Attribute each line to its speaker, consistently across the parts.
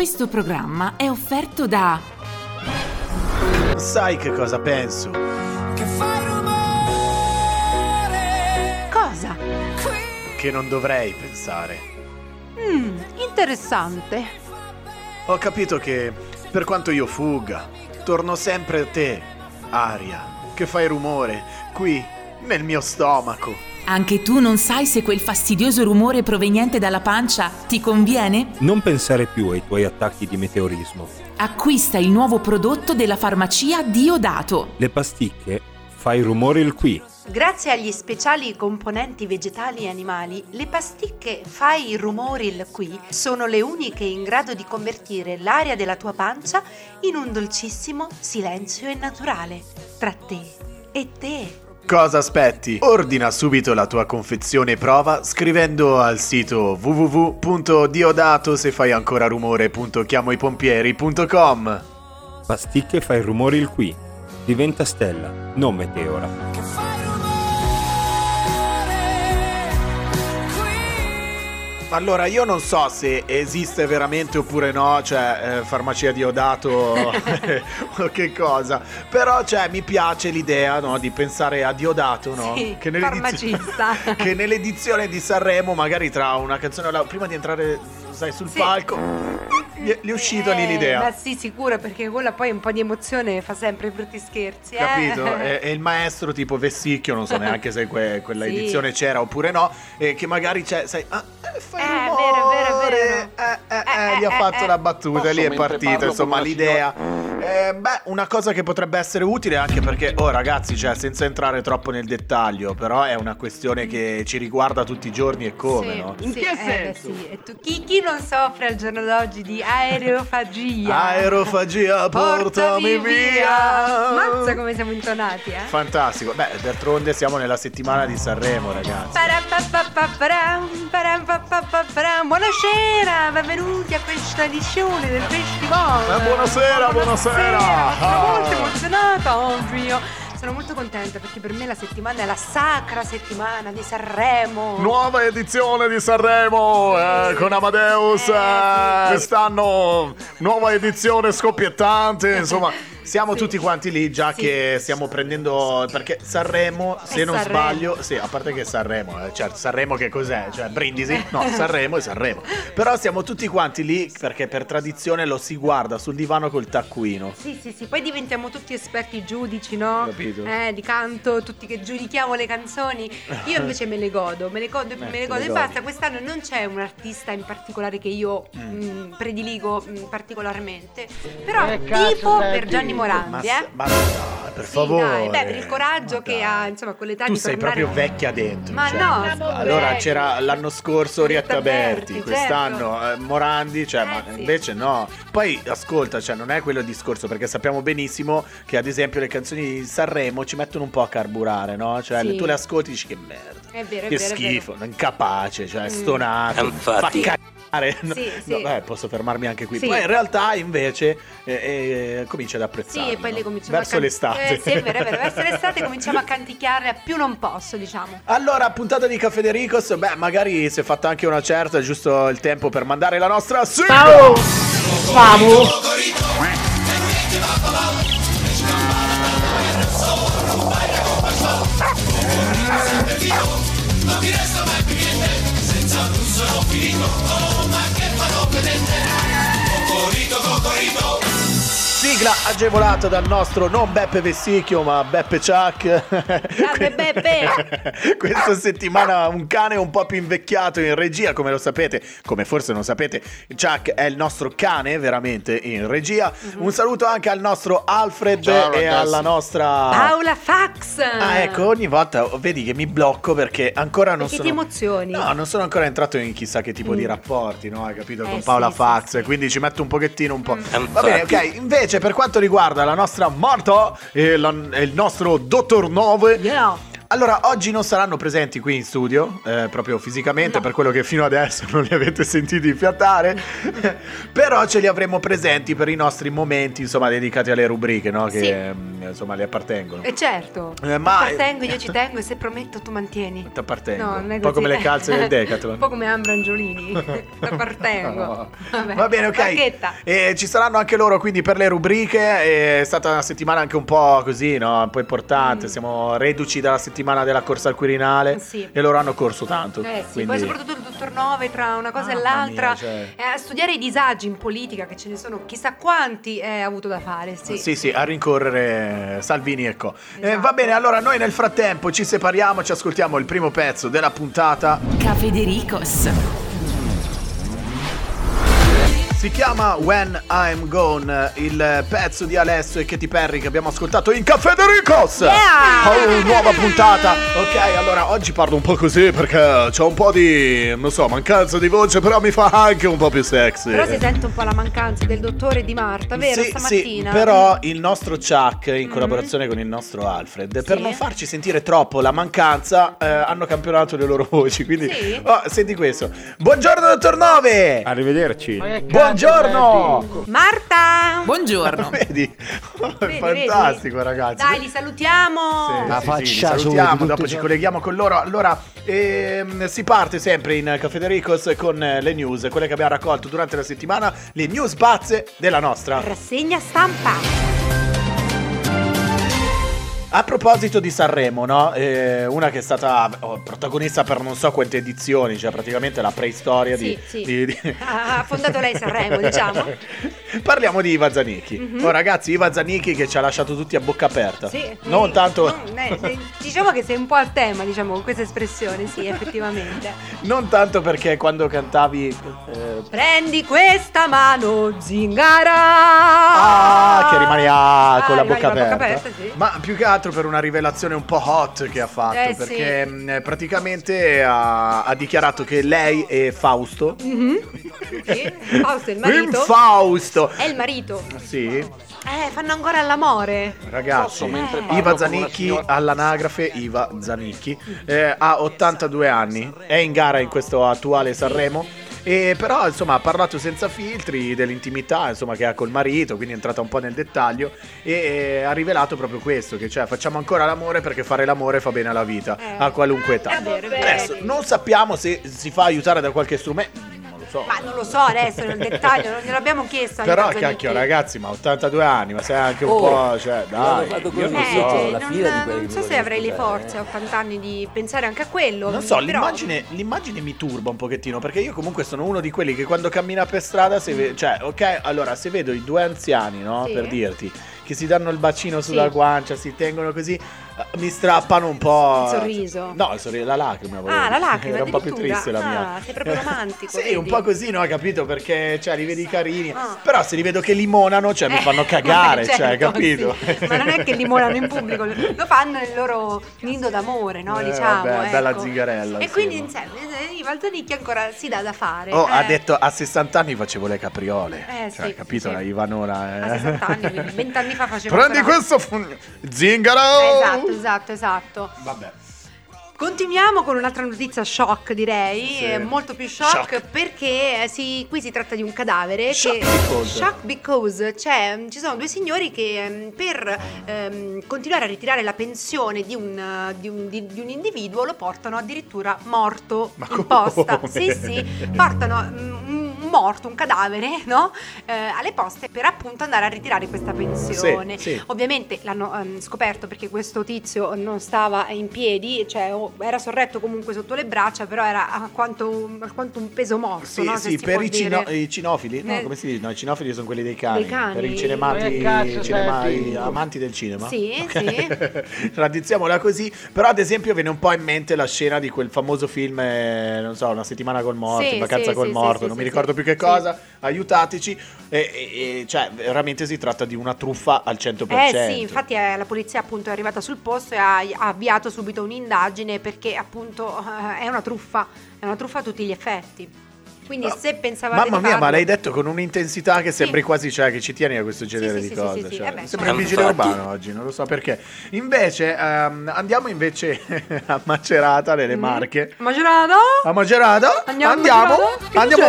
Speaker 1: Questo programma è offerto da
Speaker 2: Sai che cosa penso?
Speaker 3: Che fai rumore
Speaker 4: Cosa?
Speaker 3: qui
Speaker 2: Che non dovrei pensare.
Speaker 4: Mmm, interessante.
Speaker 2: Ho capito che, per quanto io fugga, torno sempre a te, Aria, che fai rumore qui, nel mio stomaco.
Speaker 1: Anche tu non sai se quel fastidioso rumore proveniente dalla pancia ti conviene?
Speaker 5: Non pensare più ai tuoi attacchi di meteorismo.
Speaker 1: Acquista il nuovo prodotto della farmacia Diodato.
Speaker 5: Le pasticche fai rumore il qui.
Speaker 4: Grazie agli speciali componenti vegetali e animali, le pasticche Fai Rumoril qui sono le uniche in grado di convertire l'aria della tua pancia in un dolcissimo silenzio e naturale tra te e te.
Speaker 2: Cosa aspetti? Ordina subito la tua confezione prova scrivendo al sito www.diodato se fai ancora rumore.chiamoipompieri.com
Speaker 5: Pasticche fai rumore il qui. Diventa stella, non meteora.
Speaker 2: Allora, io non so se esiste veramente oppure no, cioè eh, farmacia Diodato o che cosa, però cioè, mi piace l'idea no, di pensare a Diodato, no?
Speaker 4: Sì,
Speaker 2: nell'edizio-
Speaker 4: farmacista.
Speaker 2: che nell'edizione di Sanremo, magari tra una canzone e l'altra, prima di entrare sai, sul
Speaker 4: Sì.
Speaker 2: palco, gli, gli è uscita lì
Speaker 4: Eh,
Speaker 2: l'idea.
Speaker 4: Ma sì, sicuro, perché quella poi un po' di emozione fa sempre brutti scherzi. eh.
Speaker 2: Capito? E, e il maestro tipo Vessicchio, non so neanche se que- quella
Speaker 4: Sì.
Speaker 2: edizione c'era oppure no, e che magari c'è, sai, ah, eh, fai
Speaker 4: Eh,
Speaker 2: rumore,
Speaker 4: vero, vero, vero.
Speaker 2: Eh, eh,
Speaker 4: Eh,
Speaker 2: eh, gli ha fatto
Speaker 4: eh,
Speaker 2: la battuta,
Speaker 6: Posso
Speaker 2: lì è partita, insomma, l'idea. Eh, beh, una cosa che potrebbe essere utile anche perché, oh ragazzi, cioè, senza entrare troppo nel dettaglio, però è una questione che ci riguarda tutti i giorni e come,
Speaker 4: Sì,
Speaker 2: no?
Speaker 4: In che senso? sì. E tu- chi, chi non soffre al giorno d'oggi di aerofagia?
Speaker 2: Aerofagia, portami via.
Speaker 4: Mazza come siamo intonati, eh?
Speaker 2: Fantastico. Beh, d'altronde siamo nella settimana di Sanremo, ragazzi.
Speaker 4: Buonasera, benvenuti a questa edizione del festival.
Speaker 2: Eh, buonasera, buonasera.
Speaker 4: Sono molto
Speaker 2: Ah.
Speaker 4: emozionata oggi. Io sono molto contenta perché per me la settimana è la sacra settimana di Sanremo.
Speaker 2: Nuova edizione di Sanremo eh, con Amadeus.
Speaker 4: Eh,
Speaker 2: eh. Quest'anno nuova edizione scoppiettante. Insomma, siamo
Speaker 4: Sì.
Speaker 2: tutti quanti lì già
Speaker 4: Sì.
Speaker 2: che stiamo prendendo. Perché Sanremo, se
Speaker 4: È
Speaker 2: non
Speaker 4: Sanremo.
Speaker 2: sbaglio, sì, a parte che Sanremo, eh, certo, Sanremo che cos'è? Cioè, Brindisi? No, Sanremo e Sanremo. Però siamo tutti quanti lì perché per tradizione lo si guarda sul divano col taccuino.
Speaker 4: Sì, sì, sì, poi diventiamo tutti esperti giudici, no?
Speaker 2: Capito.
Speaker 4: Eh, di canto, tutti che giudichiamo le canzoni. Io invece me le godo, me le godo, me
Speaker 2: te
Speaker 4: le godo e basta. Quest'anno non c'è un artista in particolare che io mm, prediligo mm, particolarmente. Però tipo per Gianni
Speaker 6: tipo?
Speaker 4: Morandi,
Speaker 2: Ma,
Speaker 4: eh.
Speaker 2: ma dai, per
Speaker 4: Sì,
Speaker 2: favore.
Speaker 4: dai, beh, per il coraggio che ha, insomma, con l'età
Speaker 2: Tu
Speaker 4: di
Speaker 2: sei
Speaker 4: tornare-
Speaker 2: proprio vecchia dentro.
Speaker 4: Ma
Speaker 2: cioè.
Speaker 4: no,
Speaker 2: Allora c'era l'anno scorso Orietta
Speaker 4: Orietta
Speaker 2: Berti,
Speaker 4: Berti,
Speaker 2: quest'anno eh, Morandi, cioè,
Speaker 4: Eh,
Speaker 2: ma
Speaker 4: sì.
Speaker 2: invece no. Poi ascolta, cioè, non è quello il discorso, perché sappiamo benissimo che ad esempio le canzoni di Sanremo ci mettono un po' a carburare, no? Cioè,
Speaker 4: Sì.
Speaker 2: tu le ascolti e dici che merda.
Speaker 4: È vero, è
Speaker 2: che
Speaker 4: vero, è
Speaker 2: schifo, incapace, cioè
Speaker 4: Mm.
Speaker 2: stonato,
Speaker 6: Infatti.
Speaker 2: fa cagare. No,
Speaker 4: Sì,
Speaker 2: no,
Speaker 4: sì.
Speaker 2: beh, posso fermarmi anche qui.
Speaker 4: Sì.
Speaker 2: Poi in realtà invece eh, eh, comincia ad apprezzare.
Speaker 4: Sì, e poi le cominciamo
Speaker 2: Verso
Speaker 4: a can-
Speaker 2: l'estate.
Speaker 4: Eh, sì, è vero, è vero. Verso l'estate cominciamo a canticchiare a più non posso, diciamo.
Speaker 2: Allora, puntata di Caffè De Ricos, beh, magari si è fatta anche una certa, è giusto il tempo per mandare la nostra sigla. King of all. Sigla agevolata dal nostro non Beppe Vessicchio, ma Beppe Chuck.
Speaker 4: Grande Beppe!
Speaker 2: Questa settimana un cane un po' più invecchiato in regia, come lo sapete, come forse non sapete, Chuck è il nostro cane veramente in regia.
Speaker 4: Mhm.
Speaker 2: Un saluto anche al nostro Alfred
Speaker 6: Ciao,
Speaker 2: e
Speaker 6: ragazzi.
Speaker 2: alla nostra
Speaker 4: Paola Fax!
Speaker 2: Ah, ecco, ogni volta vedi che mi blocco perché ancora non
Speaker 4: Perché
Speaker 2: sono.
Speaker 4: ti emozioni.
Speaker 2: No, non sono ancora entrato in chissà che tipo di
Speaker 4: Mm.
Speaker 2: rapporti, no? Hai capito? Con
Speaker 4: Eh,
Speaker 2: Paola
Speaker 4: sì,
Speaker 2: Fax,
Speaker 4: sì, sì.
Speaker 2: quindi ci metto un pochettino un po'.
Speaker 4: Mm.
Speaker 2: Va bene, ok. Invece, per quanto riguarda la nostra Marta e la- e il nostro Dottor 9.
Speaker 4: Yeah.
Speaker 2: Allora, oggi non saranno presenti qui in studio, eh, proprio fisicamente, per quello che fino adesso non li avete sentiti fiatare, però ce li avremo presenti per i nostri momenti, insomma, dedicati alle rubriche, no? Che
Speaker 4: Sì.
Speaker 2: ehm, insomma le appartengono.
Speaker 4: E certo,
Speaker 2: Eh, ma-
Speaker 4: appartengo, io ci tengo e se prometto tu mantieni.
Speaker 2: T'appartengo.
Speaker 4: No, non è
Speaker 2: Un po' come le calze del Decathlon.
Speaker 4: Un po' come Ambra Angiolini. T'appartengo.
Speaker 2: No.
Speaker 4: Vabbè.
Speaker 2: Va bene, ok. E ci saranno anche loro quindi per le rubriche. È stata una settimana anche un po' così, no? Un po' importante. Siamo reduci dalla settimana della corsa al Quirinale.
Speaker 4: Sì.
Speaker 2: E loro hanno corso tanto.
Speaker 4: Eh sì,
Speaker 2: quindi-
Speaker 4: poi soprattutto il dottor Nove tra una cosa e
Speaker 2: Mamma
Speaker 4: l'altra.
Speaker 2: mia, cioè.
Speaker 4: eh, a studiare i disagi in politica, che ce ne sono chissà quanti, è avuto da fare. Sì.
Speaker 2: Sì, sì, a rincorrere Salvini e co. Eh,
Speaker 4: Esatto.
Speaker 2: va bene, allora noi nel frattempo ci separiamo, ci ascoltiamo il primo pezzo della puntata.
Speaker 1: Cafedericos.
Speaker 2: Si chiama When I'm Gone, il pezzo di Alessio e Katy Perry che abbiamo ascoltato in Caffè De Ricos.
Speaker 4: Yeah!
Speaker 2: Oh, nuova puntata. Ok, allora oggi parlo un po' così perché c'ho un po' di, non so, mancanza di voce, però mi fa anche un po' più sexy.
Speaker 4: Però si sente un po' la mancanza del dottore di Marta, vero?
Speaker 2: Sì,
Speaker 4: Stamattina.
Speaker 2: sì, però il nostro Chuck in collaborazione con il nostro Alfred, per
Speaker 4: Sì.
Speaker 2: non farci sentire troppo la mancanza, eh, hanno campionato le loro voci. Quindi,
Speaker 4: Sì.
Speaker 2: oh, senti questo. Buongiorno, dottor Nove.
Speaker 5: Arrivederci.
Speaker 2: Buongiorno.
Speaker 4: Marta!
Speaker 1: Buongiorno.
Speaker 2: Vedi? È
Speaker 4: Vedi,
Speaker 2: fantastico,
Speaker 4: vedi?
Speaker 2: ragazzi.
Speaker 4: Dai, li salutiamo!
Speaker 2: Sì,
Speaker 7: La
Speaker 2: sì,
Speaker 7: faccia
Speaker 2: sì, li salutiamo, dopo ci colleghiamo con loro. Allora, ehm, si parte sempre in Caffè De Ricos con le news, quelle che abbiamo raccolto durante la settimana, le news pazze della nostra.
Speaker 4: Rassegna stampa.
Speaker 2: A proposito di Sanremo, no? Eh, una che è stata oh, protagonista per non so quante edizioni, cioè praticamente la preistoria di,
Speaker 4: Sì, sì.
Speaker 2: di- di-
Speaker 4: Ha fondato lei Sanremo, diciamo.
Speaker 2: Parliamo di Iva Zanicchi.
Speaker 4: Mhm.
Speaker 2: Oh, ragazzi, Iva Zanicchi che ci ha lasciato tutti a bocca aperta.
Speaker 4: Sì,
Speaker 2: non
Speaker 4: sì.
Speaker 2: tanto.
Speaker 4: Non- eh, eh, diciamo che sei un po' al tema, diciamo, con questa espressione, sì, effettivamente.
Speaker 2: non tanto perché quando cantavi. eh,
Speaker 4: Prendi questa mano, zingara!
Speaker 2: Ah, che rimani ah,
Speaker 4: Ah,
Speaker 2: con la
Speaker 4: rimani
Speaker 2: bocca
Speaker 4: con la
Speaker 2: aperta.
Speaker 4: bocca aperta, sì.
Speaker 2: Ma più che altro per una rivelazione un po' hot che ha fatto.
Speaker 4: Eh,
Speaker 2: perché
Speaker 4: sì.
Speaker 2: mh, praticamente ha, ha dichiarato che lei e Fausto.
Speaker 4: Mhm. Sì, Fausto è il marito.
Speaker 2: Fausto!
Speaker 4: È il marito.
Speaker 2: Sì,
Speaker 4: Eh, fanno ancora l'amore.
Speaker 2: ragazzi,
Speaker 4: mentre
Speaker 2: Iva Zanicchi all'anagrafe Iva Zanicchi eh, ha 82 anni, è in gara in questo attuale Sanremo. E però insomma ha parlato senza filtri dell'intimità insomma, che ha col marito, quindi è entrata un po' nel dettaglio e eh, ha rivelato proprio questo, che cioè facciamo ancora l'amore perché fare l'amore fa bene alla vita,
Speaker 4: Eh.
Speaker 2: a qualunque età.
Speaker 4: Vero.
Speaker 2: Adesso non sappiamo se si fa aiutare da qualche strumento, so.
Speaker 4: Ma non lo so adesso nel dettaglio, non glielo abbiamo chiesto.
Speaker 2: Però cacchio ragazzi, ma 82 anni, ma sei anche un
Speaker 7: Oh,
Speaker 2: po', cioè,
Speaker 7: io
Speaker 2: dai.
Speaker 7: fatto
Speaker 2: Io
Speaker 7: così,
Speaker 2: non
Speaker 7: sì,
Speaker 2: so.
Speaker 7: la
Speaker 4: non, non
Speaker 7: che
Speaker 4: so se
Speaker 7: vogliono
Speaker 4: avrei le forze a 80 anni di pensare anche a quello.
Speaker 2: Non so,
Speaker 4: però-
Speaker 2: l'immagine, l'immagine mi turba un pochettino perché io comunque sono uno di quelli che quando cammina per strada, se ve- cioè, ok, allora se vedo i due anziani, no,
Speaker 4: Sì.
Speaker 2: per dirti, che si danno il bacino sulla
Speaker 4: Sì.
Speaker 2: guancia, si tengono così, eh, mi strappano un po'.
Speaker 4: Il sorriso.
Speaker 2: No, il sorriso, la lacrima.
Speaker 4: Ah, la lacrima,
Speaker 2: Era un po' più triste la mia.
Speaker 4: Ah, sei proprio romantico,
Speaker 2: sì,
Speaker 4: vedi?
Speaker 2: un po' così, no, capito? Perché, cioè, li vedi carini.
Speaker 4: Ah.
Speaker 2: Però se li vedo che limonano, cioè, mi
Speaker 4: Eh,
Speaker 2: fanno cagare,
Speaker 4: certo,
Speaker 2: cioè, capito?
Speaker 4: sì. Ma non è che limonano in pubblico, lo fanno nel loro nido d'amore, no?
Speaker 2: Eh,
Speaker 4: diciamo.
Speaker 2: vabbè,
Speaker 4: ecco.
Speaker 2: bella zingarella,
Speaker 4: E
Speaker 2: insomma.
Speaker 4: quindi insieme, eh, Iva Zanicchi ancora si dà da fare.
Speaker 2: Oh, ha
Speaker 4: eh.
Speaker 2: detto a 60 anni facevo le capriole.
Speaker 4: Eh,
Speaker 2: cioè,
Speaker 4: sì,
Speaker 2: capito?
Speaker 4: sì,
Speaker 2: La
Speaker 4: sì.
Speaker 2: Ivanona. eh.
Speaker 4: A 60 anni, quindi 20 anni fa faceva
Speaker 2: Prendi questo fun- zingaro!
Speaker 4: Esatto, esatto, esatto.
Speaker 2: Vabbè.
Speaker 4: Continuiamo con un'altra notizia shock, direi,
Speaker 2: Sì.
Speaker 4: molto più shock,
Speaker 2: Shock.
Speaker 4: perché eh, si- qui si tratta di un cadavere
Speaker 2: Shock
Speaker 4: che
Speaker 2: because.
Speaker 4: shock because, cioè ci sono due signori che ehm, per ehm, continuare a ritirare la pensione di un, eh, di un- di- di un individuo lo portano addirittura morto
Speaker 2: Ma
Speaker 4: in posta. Sì, sì, portano mm, morto, un cadavere, no? Eh, alle poste per appunto andare a ritirare questa pensione.
Speaker 2: Sì, sì.
Speaker 4: Ovviamente l'hanno ehm, scoperto perché questo tizio non stava in piedi, cioè o- era sorretto comunque sotto le braccia, però era alquanto un, alquanto un peso morto.
Speaker 2: Sì,
Speaker 4: no?
Speaker 2: Sì, per i, cino- i cinofili? No,
Speaker 4: Eh.
Speaker 2: come si dice? No, i cinofili sono quelli dei cani.
Speaker 4: Dei cani.
Speaker 2: Per i cinemati,
Speaker 7: Ma che cazzo
Speaker 2: cinema-
Speaker 7: sei,
Speaker 2: i
Speaker 7: figlio?
Speaker 2: amanti del cinema.
Speaker 4: Sì,
Speaker 2: sì. Tradiziamola così. Però, ad esempio, viene un po' in mente la scena di quel famoso film, eh, non so, Una settimana col morto,
Speaker 4: Sì,
Speaker 2: in vacanza
Speaker 4: sì,
Speaker 2: col
Speaker 4: sì,
Speaker 2: morto,
Speaker 4: sì,
Speaker 2: non
Speaker 4: sì,
Speaker 2: mi ricordo
Speaker 4: sì.
Speaker 2: Più che
Speaker 4: Sì.
Speaker 2: cosa. Aiutateci. E, e- e, cioè, veramente si tratta di una truffa al 100%.
Speaker 4: Eh sì, infatti eh, la polizia appunto è arrivata sul posto e ha, ha avviato subito un'indagine perché appunto eh, è una truffa, è una truffa a tutti gli effetti. Quindi se pensavate
Speaker 2: Mamma mia, ma
Speaker 4: farlo-
Speaker 2: l'hai detto con un'intensità che sembri
Speaker 4: Sì.
Speaker 2: quasi cioè, che ci tieni a questo genere
Speaker 4: sì,
Speaker 2: di
Speaker 4: sì,
Speaker 2: cose.
Speaker 4: sì, sì,
Speaker 2: cioè,
Speaker 4: eh beh,
Speaker 2: sembra un
Speaker 5: certo.
Speaker 2: vigile urbano oggi, non lo so perché. Invece, ehm, andiamo invece a Macerata, nelle
Speaker 4: Mm.
Speaker 2: Marche.
Speaker 4: Macerata?
Speaker 2: A Macerata?
Speaker 4: Andiamo
Speaker 2: andiamo.
Speaker 4: Che
Speaker 2: andiamo.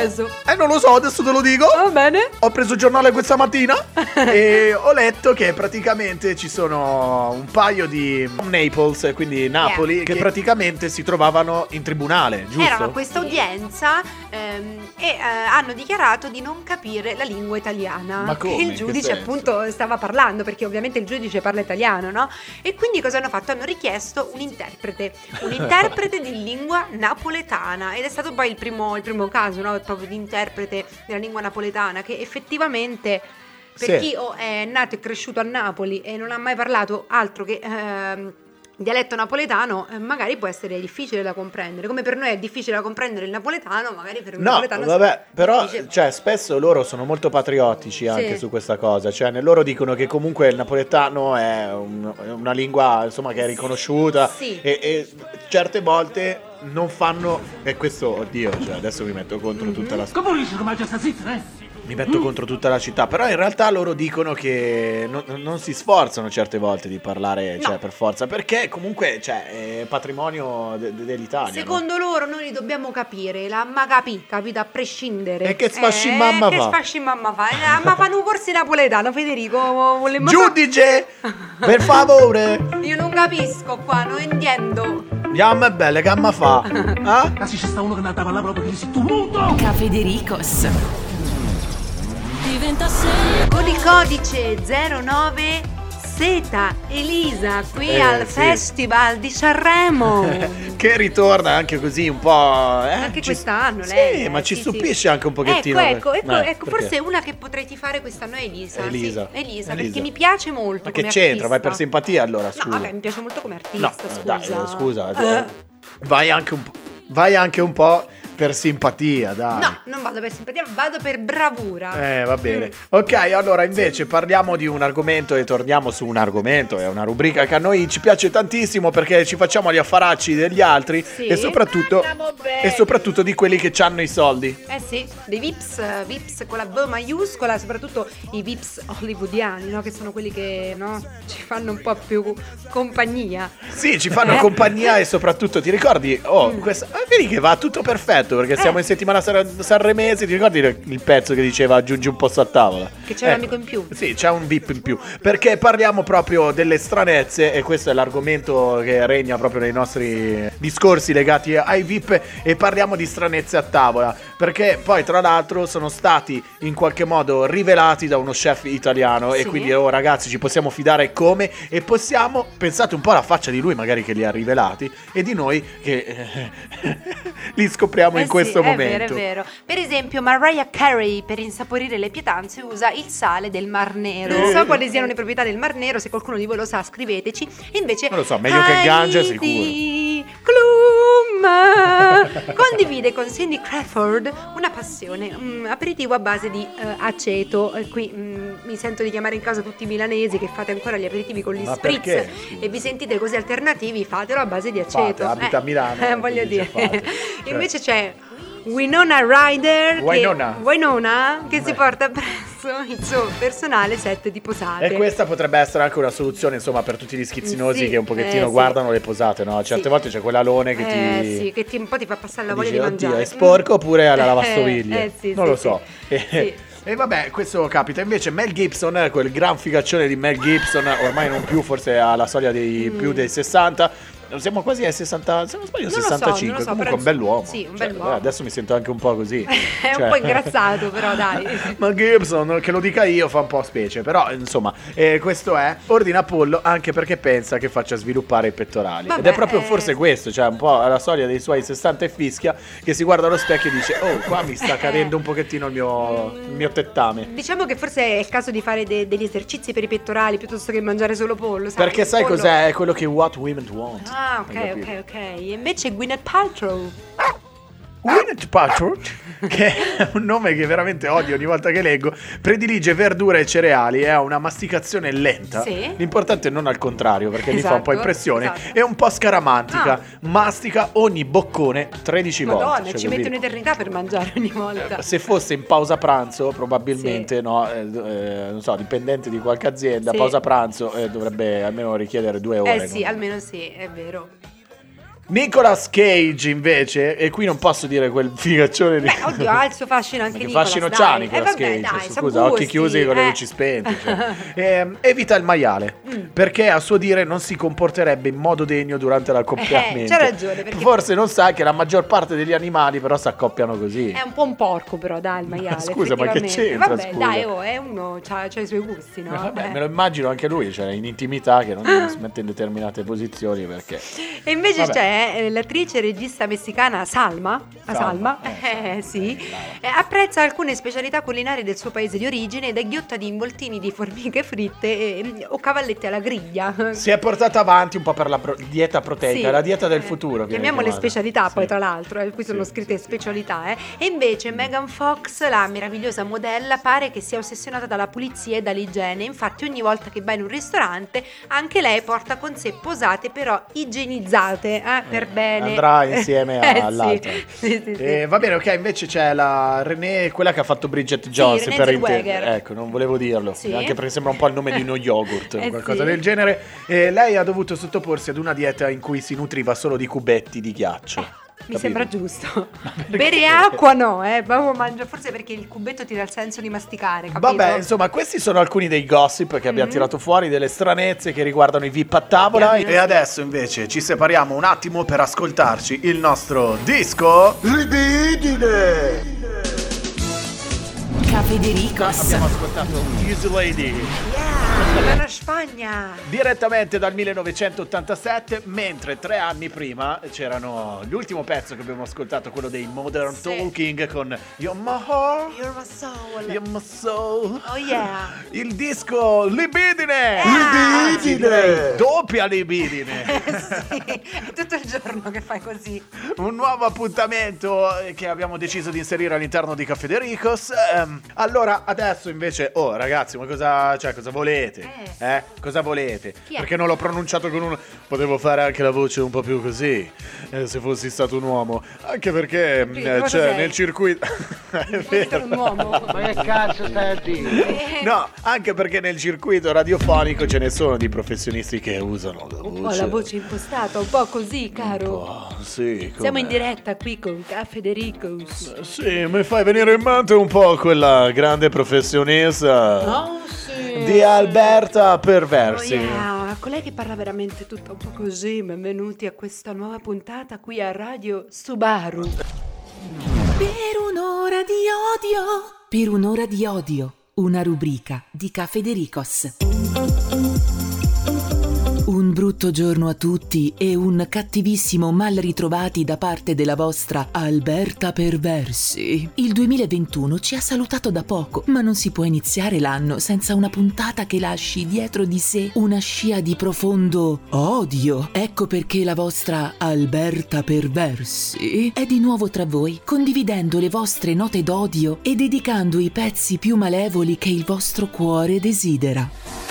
Speaker 2: Eh, non lo so, adesso te lo dico.
Speaker 4: Va bene.
Speaker 2: Ho preso il giornale questa mattina e ho letto che praticamente ci sono un paio di Naples, quindi Napoli,
Speaker 4: Yeah.
Speaker 2: che praticamente si trovavano in tribunale, giusto?
Speaker 4: Erano a questa udienza ehm, e eh, hanno dichiarato di non capire la lingua italiana.
Speaker 2: Ma come?
Speaker 4: Che il
Speaker 2: che
Speaker 4: giudice
Speaker 2: senso?
Speaker 4: appunto stava parlando, perché ovviamente il giudice parla italiano, no? E quindi cosa hanno fatto? Hanno richiesto un interprete, un interprete di lingua napoletana. Ed è stato poi il primo, il primo caso, no? Proprio di interprete della lingua napoletana, che effettivamente. Per
Speaker 2: Sì.
Speaker 4: chi è nato e cresciuto a Napoli e non ha mai parlato altro che ehm, dialetto napoletano, eh, magari può essere difficile da comprendere. Come per noi è difficile da comprendere il napoletano, magari per un
Speaker 2: No,
Speaker 4: napoletano
Speaker 2: vabbè, però cioè, spesso loro sono molto patriottici anche
Speaker 4: Sì.
Speaker 2: su questa cosa, cioè nel loro dicono che comunque il napoletano è un- una lingua insomma che è riconosciuta
Speaker 4: Sì.
Speaker 2: e, e certe volte non fanno e questo oddio, cioè adesso mi metto contro
Speaker 4: Mhm.
Speaker 2: tutta la
Speaker 7: Come riesci come già sta zitta, eh?
Speaker 2: Mi metto contro tutta la città, però in realtà loro dicono che non, non si sforzano certe volte di parlare, cioè
Speaker 4: No.
Speaker 2: per forza, perché comunque cioè, è patrimonio de- de- dell'Italia. no?
Speaker 4: Secondo loro noi li dobbiamo capire, la mamma capì, capito a prescindere.
Speaker 2: E che sfasci
Speaker 4: Eh,
Speaker 2: mamma
Speaker 4: che
Speaker 2: fa?
Speaker 4: sfasci mamma fa? Eh, ma fanno un corso napoletano, Federico. volemmo fa-
Speaker 2: Giudice, per favore!
Speaker 4: Io non capisco qua, non intendo.
Speaker 2: Andiamo è belle, che ma fa? Ah?
Speaker 7: Casi c'è sta uno che andava là proprio che si tu muto!
Speaker 1: Ca Federicos.
Speaker 3: Diventa sempre
Speaker 4: Con il codice 09 Seta Elisa qui
Speaker 2: Eh,
Speaker 4: al
Speaker 2: sì.
Speaker 4: Festival di Sanremo.
Speaker 2: Che ritorna anche così un po'. eh,
Speaker 4: Anche
Speaker 2: ci-
Speaker 4: quest'anno
Speaker 2: sì,
Speaker 4: lei. eh,
Speaker 2: ma ci
Speaker 4: sì,
Speaker 2: stupisce
Speaker 4: sì.
Speaker 2: anche un pochettino.
Speaker 4: Ecco, ecco, ecco,
Speaker 2: Eh,
Speaker 4: ecco, forse una che potrei tifare quest'anno è Elisa. sì.
Speaker 2: Elisa.
Speaker 4: Elisa,
Speaker 2: Elisa.
Speaker 4: perché mi piace molto.
Speaker 2: Ma che
Speaker 4: come
Speaker 2: c'entra? Vai
Speaker 4: artista.
Speaker 2: per simpatia allora, scusa.
Speaker 4: No, vabbè, mi piace molto come
Speaker 2: No,
Speaker 4: artista, scusa.
Speaker 2: dai, scusa.
Speaker 4: Eh,
Speaker 2: Vai anche un po'. Vai anche un po' per simpatia, dai.
Speaker 4: No, non vado per simpatia, vado per bravura.
Speaker 2: Eh, va bene.
Speaker 4: Mm.
Speaker 2: Ok, allora invece parliamo di un argomento e torniamo su un argomento. È una rubrica che a noi ci piace tantissimo perché ci facciamo gli affaracci degli altri
Speaker 4: Sì.
Speaker 2: e soprattutto, e soprattutto di quelli che hanno i soldi.
Speaker 4: Eh sì, dei Vips, eh, Vips con la V maiuscola, soprattutto i Vips hollywoodiani, no? Che sono quelli che no, ci fanno un po' più compagnia.
Speaker 2: Sì, ci fanno
Speaker 4: Eh.
Speaker 2: compagnia e soprattutto ti ricordi? Oh, questa, ah, vedi che va tutto perfetto perché siamo in settimana sar- sanremese. Ti ricordi il il pezzo che diceva aggiungi un posto a tavola?
Speaker 4: Che c'è un amico in più.
Speaker 2: Sì, c'è un VIP in più. Perché parliamo proprio delle stranezze e questo è l'argomento che regna proprio nei nostri discorsi legati ai VIP e parliamo di stranezze a tavola. Perché poi tra l'altro sono stati in qualche modo rivelati da uno chef italiano e
Speaker 4: Sì.
Speaker 2: quindi oh ragazzi ci possiamo fidare come e possiamo, pensate un po' alla faccia di lui magari che li ha rivelati e di noi che eh, li scopriamo
Speaker 4: Eh
Speaker 2: in questo
Speaker 4: sì,
Speaker 2: momento.
Speaker 4: È vero, è vero. Per esempio, Mariah Carey per insaporire le pietanze usa il sale del Mar Nero. Non so quali siano le proprietà del Mar Nero, se qualcuno di voi lo sa, scriveteci. Invece
Speaker 2: Non lo so, meglio che ganja,
Speaker 4: Heidi Klum condivide con Cindy Crawford una passione, un aperitivo a base di eh, aceto. Eh, qui mm, mi sento di chiamare in causa tutti i milanesi che fate ancora gli aperitivi con gli
Speaker 2: Ma
Speaker 4: spritz
Speaker 2: perché?
Speaker 4: e vi sentite così alternativi, fatelo a base di aceto.
Speaker 2: Fate, abita a Milano,
Speaker 4: eh, voglio
Speaker 2: quindi
Speaker 4: dire. Invece c'è Winona Ryder che,
Speaker 2: Winona.
Speaker 4: Winona, che si porta presso il suo personale set di posate.
Speaker 2: E questa potrebbe essere anche una soluzione, insomma, per tutti gli schizzinosi
Speaker 4: Sì,
Speaker 2: che un pochettino
Speaker 4: eh, sì.
Speaker 2: guardano le posate, no? Certe
Speaker 4: Sì.
Speaker 2: volte c'è quell'alone che
Speaker 4: Eh,
Speaker 2: ti...
Speaker 4: sì, che ti, un po' ti fa passare la voglia
Speaker 2: dici,
Speaker 4: di
Speaker 2: "Oddio,
Speaker 4: mangiare.
Speaker 2: è sporco
Speaker 4: Mm.
Speaker 2: oppure alla
Speaker 4: Eh,
Speaker 2: lavastoviglie?
Speaker 4: eh, sì,
Speaker 2: non
Speaker 4: sì,
Speaker 2: lo so.
Speaker 4: Sì.
Speaker 2: E vabbè, questo capita. Invece Mel Gibson, quel gran figaccione di Mel Gibson, ormai non più, forse alla soglia dei più dei 60. Siamo quasi ai 60, se non sbaglio.
Speaker 4: Non lo so,
Speaker 2: 65,
Speaker 4: non lo so,
Speaker 2: comunque un bell'uomo.
Speaker 4: sì, un
Speaker 2: Cioè,
Speaker 4: bell'uomo.
Speaker 2: eh, adesso mi sento anche un po' così.
Speaker 4: È
Speaker 2: Cioè-
Speaker 4: un po' ingrassato, però dai.
Speaker 2: Ma Gibson, che lo dica io, fa un po' specie. Però, insomma, eh, questo è. Ordina pollo anche perché pensa che faccia sviluppare i pettorali. Ed è
Speaker 4: Vabbè,
Speaker 2: proprio
Speaker 4: eh.
Speaker 2: forse questo, cioè un po' alla soglia dei suoi 60 e fischia, che si guarda allo specchio e dice: Oh, qua mi sta cadendo un pochettino il mio, il mio tettame.
Speaker 4: Diciamo che forse è il caso di fare de- degli esercizi per i pettorali piuttosto che mangiare solo pollo. sai?
Speaker 2: Perché sai
Speaker 4: Pollo-
Speaker 2: cos'è? È quello che What Women Want.
Speaker 4: Ah,
Speaker 2: Hai
Speaker 4: ok, ok, ok. E invece Gwyneth Paltrow.
Speaker 2: Gwyneth Paltrow, che è un nome che veramente odio ogni volta che leggo, predilige verdure e cereali e ha una masticazione lenta.
Speaker 4: Sì.
Speaker 2: L'importante è non al contrario, perché mi fa un po'
Speaker 4: Esatto,
Speaker 2: impressione.
Speaker 4: esatto.
Speaker 2: È un po' scaramantica.
Speaker 4: Ah.
Speaker 2: Mastica ogni boccone 13 volte.
Speaker 4: Madonna,
Speaker 2: cioè,
Speaker 4: ci mette
Speaker 2: dire-
Speaker 4: un'eternità per mangiare ogni volta.
Speaker 2: se fosse in pausa pranzo, probabilmente, no, eh, eh, non so, dipendente di qualche azienda,
Speaker 4: Sì.
Speaker 2: pausa pranzo eh, dovrebbe almeno richiedere due ore.
Speaker 4: Eh sì,
Speaker 2: no?
Speaker 4: almeno sì, è vero.
Speaker 2: Nicolas Cage invece, e qui non posso dire quel figaccione di...
Speaker 4: Beh, oddio, ha il suo fascino anche
Speaker 2: Che
Speaker 4: Nicolas,
Speaker 2: fascino
Speaker 4: dai.
Speaker 2: c'ha
Speaker 4: Eh,
Speaker 2: Nicolas
Speaker 4: vabbè,
Speaker 2: Cage?
Speaker 4: dai,
Speaker 2: Scusa, occhi chiusi con le
Speaker 4: eh.
Speaker 2: luci spente. cioè. Ehm, evita il maiale,
Speaker 4: Mm.
Speaker 2: perché a suo dire non si comporterebbe in modo degno durante l'accoppiamento.
Speaker 4: Eh, c'ha ragione, perché-
Speaker 2: Forse non sa che la maggior parte degli animali però si accoppiano così.
Speaker 4: È un po' un porco però, dai, il maiale.
Speaker 2: Scusa, ma che c'entra,
Speaker 4: Vabbè,
Speaker 2: scusa?
Speaker 4: dai, oh, è uno, c'ha, c'ha i suoi gusti, no?
Speaker 2: Eh, Vabbè,
Speaker 4: Eh.
Speaker 2: me lo immagino anche lui, cioè in intimità che non si mette in determinate posizioni perché...
Speaker 4: E invece
Speaker 2: Vabbè.
Speaker 4: c'è eh, l'attrice e regista messicana Salma,
Speaker 2: Salma,
Speaker 4: Salma, eh, sì, eh, apprezza alcune specialità culinarie del suo paese di origine, da ghiotta di involtini di formiche fritte e- o cavallette alla griglia.
Speaker 2: Si è portata avanti un po' per la pro- dieta proteica,
Speaker 4: Sì,
Speaker 2: la dieta del
Speaker 4: eh,
Speaker 2: futuro.
Speaker 4: Chiamiamole
Speaker 2: chiamata.
Speaker 4: specialità poi
Speaker 2: Sì.
Speaker 4: tra l'altro, eh, qui sono
Speaker 2: Sì,
Speaker 4: scritte specialità. eh. E invece Megan Fox, la meravigliosa modella, pare che sia ossessionata dalla pulizia e dall'igiene. Infatti ogni volta che va in un ristorante anche lei porta con sé posate però igienizzate eh, per bene.
Speaker 2: Andrà insieme
Speaker 4: Eh,
Speaker 2: all'altra.
Speaker 4: Sì, sì, sì.
Speaker 2: Eh, va bene, ok, invece c'è la René, quella che ha fatto Bridget Jones per intendere. Ecco, non volevo dirlo,
Speaker 4: Sì.
Speaker 2: anche perché sembra un po' il nome di uno yogurt o
Speaker 4: Eh,
Speaker 2: qualcosa
Speaker 4: sì.
Speaker 2: del genere. E lei ha dovuto sottoporsi ad una dieta in cui si nutriva solo di cubetti di ghiaccio.
Speaker 4: Mi
Speaker 2: Capito?
Speaker 4: sembra giusto. Bere acqua no, eh, mangio, forse perché il cubetto ti dà il senso di masticare, capito?
Speaker 2: Vabbè, insomma, questi sono alcuni dei gossip che abbiamo
Speaker 4: Mhm.
Speaker 2: tirato fuori, delle stranezze che riguardano i VIP a tavola. E adesso invece ci separiamo un attimo per ascoltarci il nostro disco Libidine.
Speaker 1: Cafedericos.
Speaker 2: Abbiamo ascoltato Easy Lady
Speaker 4: Yeah, dalla Spagna.
Speaker 2: direttamente dal 1987, mentre tre anni prima c'erano l'ultimo pezzo che abbiamo ascoltato, quello dei Modern
Speaker 4: Sì.
Speaker 2: Talking con You're My Heart,
Speaker 4: You're my soul.
Speaker 2: You're My Soul.
Speaker 4: Oh yeah.
Speaker 2: Il disco Libidine!
Speaker 4: Ah!
Speaker 2: Anzi, direi doppia libidine!
Speaker 4: sì, è tutto il giorno che fai così.
Speaker 2: Un nuovo appuntamento eh, che abbiamo deciso di inserire all'interno di Caffè De Ricos. Ehm, allora, adesso invece, oh ragazzi, ma cosa, cioè, cosa volete?
Speaker 4: Eh.
Speaker 2: Eh? Cosa volete? Perché non l'ho pronunciato con un. Potevo fare anche la voce un po' più così, eh, se fossi stato un uomo. Anche perché mm, eh, cioè,
Speaker 4: sei?
Speaker 2: nel circuito. È vero.
Speaker 4: un uomo.
Speaker 7: Ma che cazzo stai a dire?
Speaker 4: Eh,
Speaker 2: No, anche perché nel circuito radiofonico ce ne sono di professionisti che usano la
Speaker 4: Un
Speaker 2: voce.
Speaker 4: po' la voce impostata, un po' così, caro.
Speaker 2: Oh, sì,
Speaker 4: Siamo in diretta qui con Caffè Federicos.
Speaker 2: Sì, mi fai venire in mente un po' quella grande professionista
Speaker 4: Oh sì.
Speaker 2: Di Alberta
Speaker 4: Oh
Speaker 2: Perversi.
Speaker 4: yeah, colei che parla veramente tutto un po' così. Benvenuti a questa nuova puntata qui a Radio Subaru.
Speaker 1: Per un'ora di odio. Per un'ora di odio. Una rubrica di Cafedericos. Un brutto giorno a tutti e un cattivissimo mal ritrovati da parte della vostra Alberta Perversi. Il 2021 ci ha salutato da poco, ma non si può iniziare l'anno senza una puntata che lasci dietro di sé una scia di profondo odio. Ecco perché la vostra Alberta Perversi è di nuovo tra voi, condividendo le vostre note d'odio e dedicando i pezzi più malevoli che il vostro cuore desidera.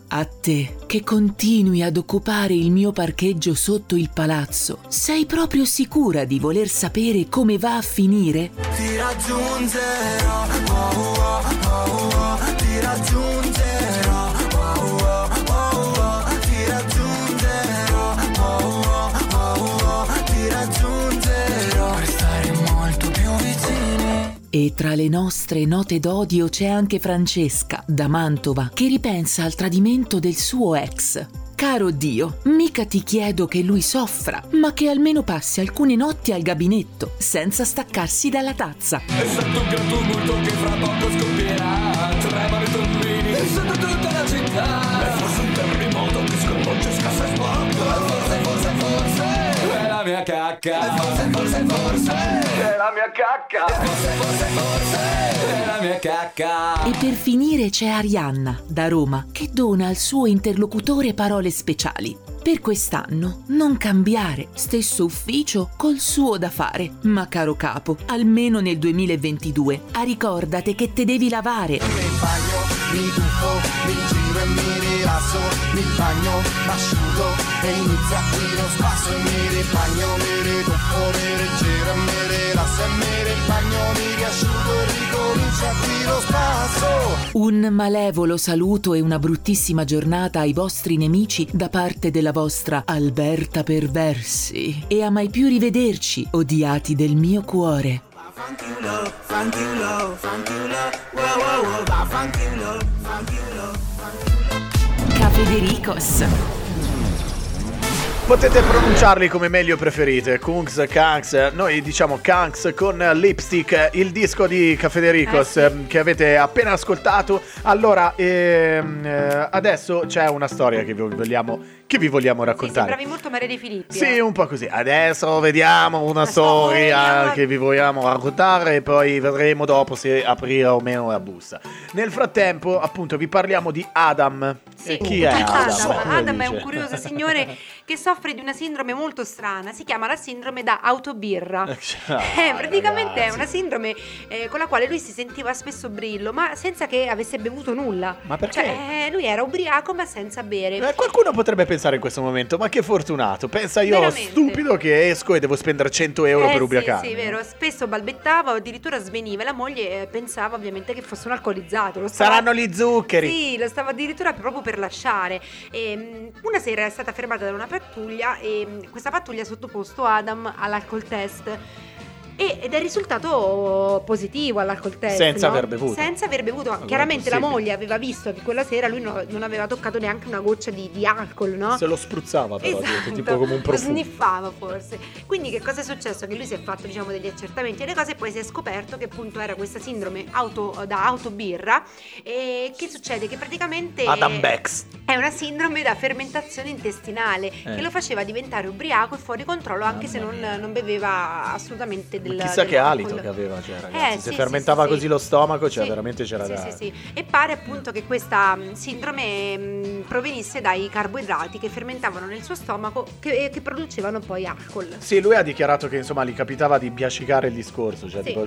Speaker 1: a te che continui ad occupare il mio parcheggio sotto il palazzo. Sei proprio sicura di voler sapere come va a finire?
Speaker 3: Ti raggiungerò, oh, oh, oh, oh, ti raggiungerò,
Speaker 1: E tra le nostre note d'odio c'è anche Francesca, da Mantova, che ripensa al tradimento del suo ex. Caro Dio, mica ti chiedo che lui soffra, ma che almeno passi alcune notti al gabinetto senza staccarsi dalla tazza.
Speaker 3: È stato un gran tumulto che fra poco scoppierà la mia cacca Forse, forse, forse È la mia cacca Forse, forse, forse È la mia cacca
Speaker 1: E per finire c'è Arianna, da Roma, che dona al suo interlocutore parole speciali. Per quest'anno non cambiare, stesso ufficio col suo da fare. Ma caro capo, almeno nel 2022, ah, ricordate che te devi lavare.
Speaker 3: Mi bagno, mi tuffo, mi giro e mi rilasso Mi bagno, m'asciugo e inizia qui lo spasso E mi ribagno, mi rituffo, mi rigiro e mi rilasso E mi ribagno, mi riasciugo e ricomincia qui lo spasso
Speaker 1: Un malevolo saluto e una bruttissima giornata ai vostri nemici da parte della vostra Alberta Perversi. E a mai più rivederci, odiati del mio cuore.
Speaker 3: Fanculo, fanculo, fanculo Wow, wow, wow, va fanculo,
Speaker 1: Cafedericos.
Speaker 2: Potete pronunciarli come meglio preferite. Kungs, Kanks. Noi diciamo Kanks con Lipstick, il disco di Cafedericos
Speaker 4: Eh, sì.
Speaker 2: ehm, che avete appena ascoltato. Allora, ehm, eh, adesso c'è una storia che vi vogliamo, che vi vogliamo
Speaker 4: Sì,
Speaker 2: raccontare.
Speaker 4: sembravi molto Maria De Filippi.
Speaker 2: Sì,
Speaker 4: eh.
Speaker 2: un po' così. Adesso vediamo una storia
Speaker 4: storia.
Speaker 2: che vi vogliamo raccontare e poi vedremo dopo se aprire o meno la busta. Nel frattempo, appunto, vi parliamo di Adam.
Speaker 4: Sì.
Speaker 2: E chi è Adam?
Speaker 4: Adam, Adam è un curioso signore che soffre di una sindrome molto strana, si chiama la sindrome da autobirra.
Speaker 2: Ah,
Speaker 4: Eh, praticamente è
Speaker 2: ragazzi.
Speaker 4: una sindrome eh, con la quale lui si sentiva spesso brillo, ma senza che avesse bevuto nulla.
Speaker 2: Ma perché?
Speaker 4: Cioè, eh, lui era ubriaco ma senza bere.
Speaker 2: Eh, qualcuno potrebbe pensare in questo momento, ma che fortunato. Pensa io,
Speaker 4: Veramente.
Speaker 2: stupido, che esco e devo spendere 100 euro
Speaker 4: Eh,
Speaker 2: per
Speaker 4: sì,
Speaker 2: ubriacarmi.
Speaker 4: Sì, vero. Spesso balbettava o addirittura sveniva e la moglie eh, pensava ovviamente che fosse un alcolizzato. Lo stava-
Speaker 2: Saranno gli zuccheri.
Speaker 4: Sì, lo stava addirittura proprio per lasciare. E, mh, una sera è stata fermata da una pattuglia e mh, questa pattuglia ha sottoposto Adam all'alcol test. Ed è risultato positivo all'alcol test.
Speaker 2: Senza
Speaker 4: no?
Speaker 2: aver bevuto.
Speaker 4: Senza aver bevuto.
Speaker 2: com'è
Speaker 4: Chiaramente la moglie aveva visto che quella sera lui no- non aveva toccato neanche una goccia di, di alcol, no?
Speaker 2: Se lo spruzzava però,
Speaker 4: Esatto,
Speaker 2: tipo come un
Speaker 4: lo
Speaker 2: profumo.
Speaker 4: sniffava forse. Quindi che cosa è successo? Che lui si è fatto diciamo degli accertamenti e le cose e poi si è scoperto che appunto era questa sindrome auto, da autobirra e che succede? Che praticamente
Speaker 2: Adam Bex.
Speaker 4: è una sindrome da fermentazione intestinale
Speaker 2: Eh.
Speaker 4: che lo faceva diventare ubriaco e fuori controllo anche se non, non beveva assolutamente del
Speaker 2: Ma chissà che
Speaker 4: dell'alcol.
Speaker 2: alito che aveva, cioè, ragazzi.
Speaker 4: Eh,
Speaker 2: Se
Speaker 4: sì,
Speaker 2: fermentava
Speaker 4: sì, sì,
Speaker 2: così
Speaker 4: sì.
Speaker 2: lo stomaco, cioè veramente c'era da...
Speaker 4: sì, sì. E pare appunto che questa mh, sindrome mh, provenisse dai carboidrati che fermentavano nel suo stomaco che, che producevano poi alcol.
Speaker 2: Sì, lui ha dichiarato che insomma gli capitava di biascicare il discorso, cioè tipo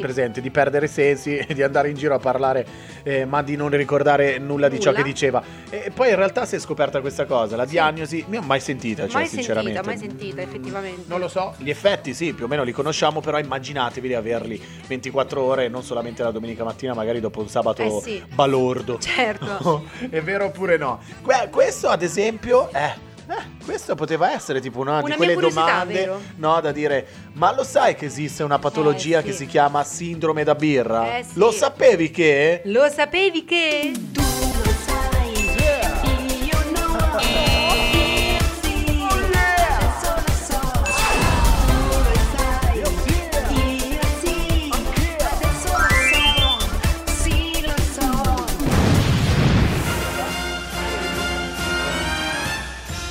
Speaker 2: presente, di perdere sensi e di andare in giro a parlare eh, ma di non ricordare nulla di ciò
Speaker 4: Nulla.
Speaker 2: che diceva. E poi in realtà si è scoperta questa cosa, la diagnosi, mi ho mai sentita, cioè
Speaker 4: mai
Speaker 2: sinceramente.
Speaker 4: sentita, mai sentita effettivamente.
Speaker 2: Non lo so, gli effetti sì, più o meno li conosciamo, però immaginatevi di averli 24 ore, non solamente la domenica mattina, magari dopo un sabato
Speaker 4: Eh sì.
Speaker 2: balordo.
Speaker 4: Certo.
Speaker 2: È vero oppure no? Que- questo ad esempio è... eh, questo poteva essere tipo una, di
Speaker 4: Una
Speaker 2: quelle
Speaker 4: mia curiosità,
Speaker 2: domande no, da dire ma lo sai che esiste una patologia
Speaker 4: Eh,
Speaker 2: che
Speaker 4: sì.
Speaker 2: si chiama sindrome da birra?
Speaker 4: Eh, sì.
Speaker 2: Lo sapevi che?
Speaker 4: Lo sapevi che? Tu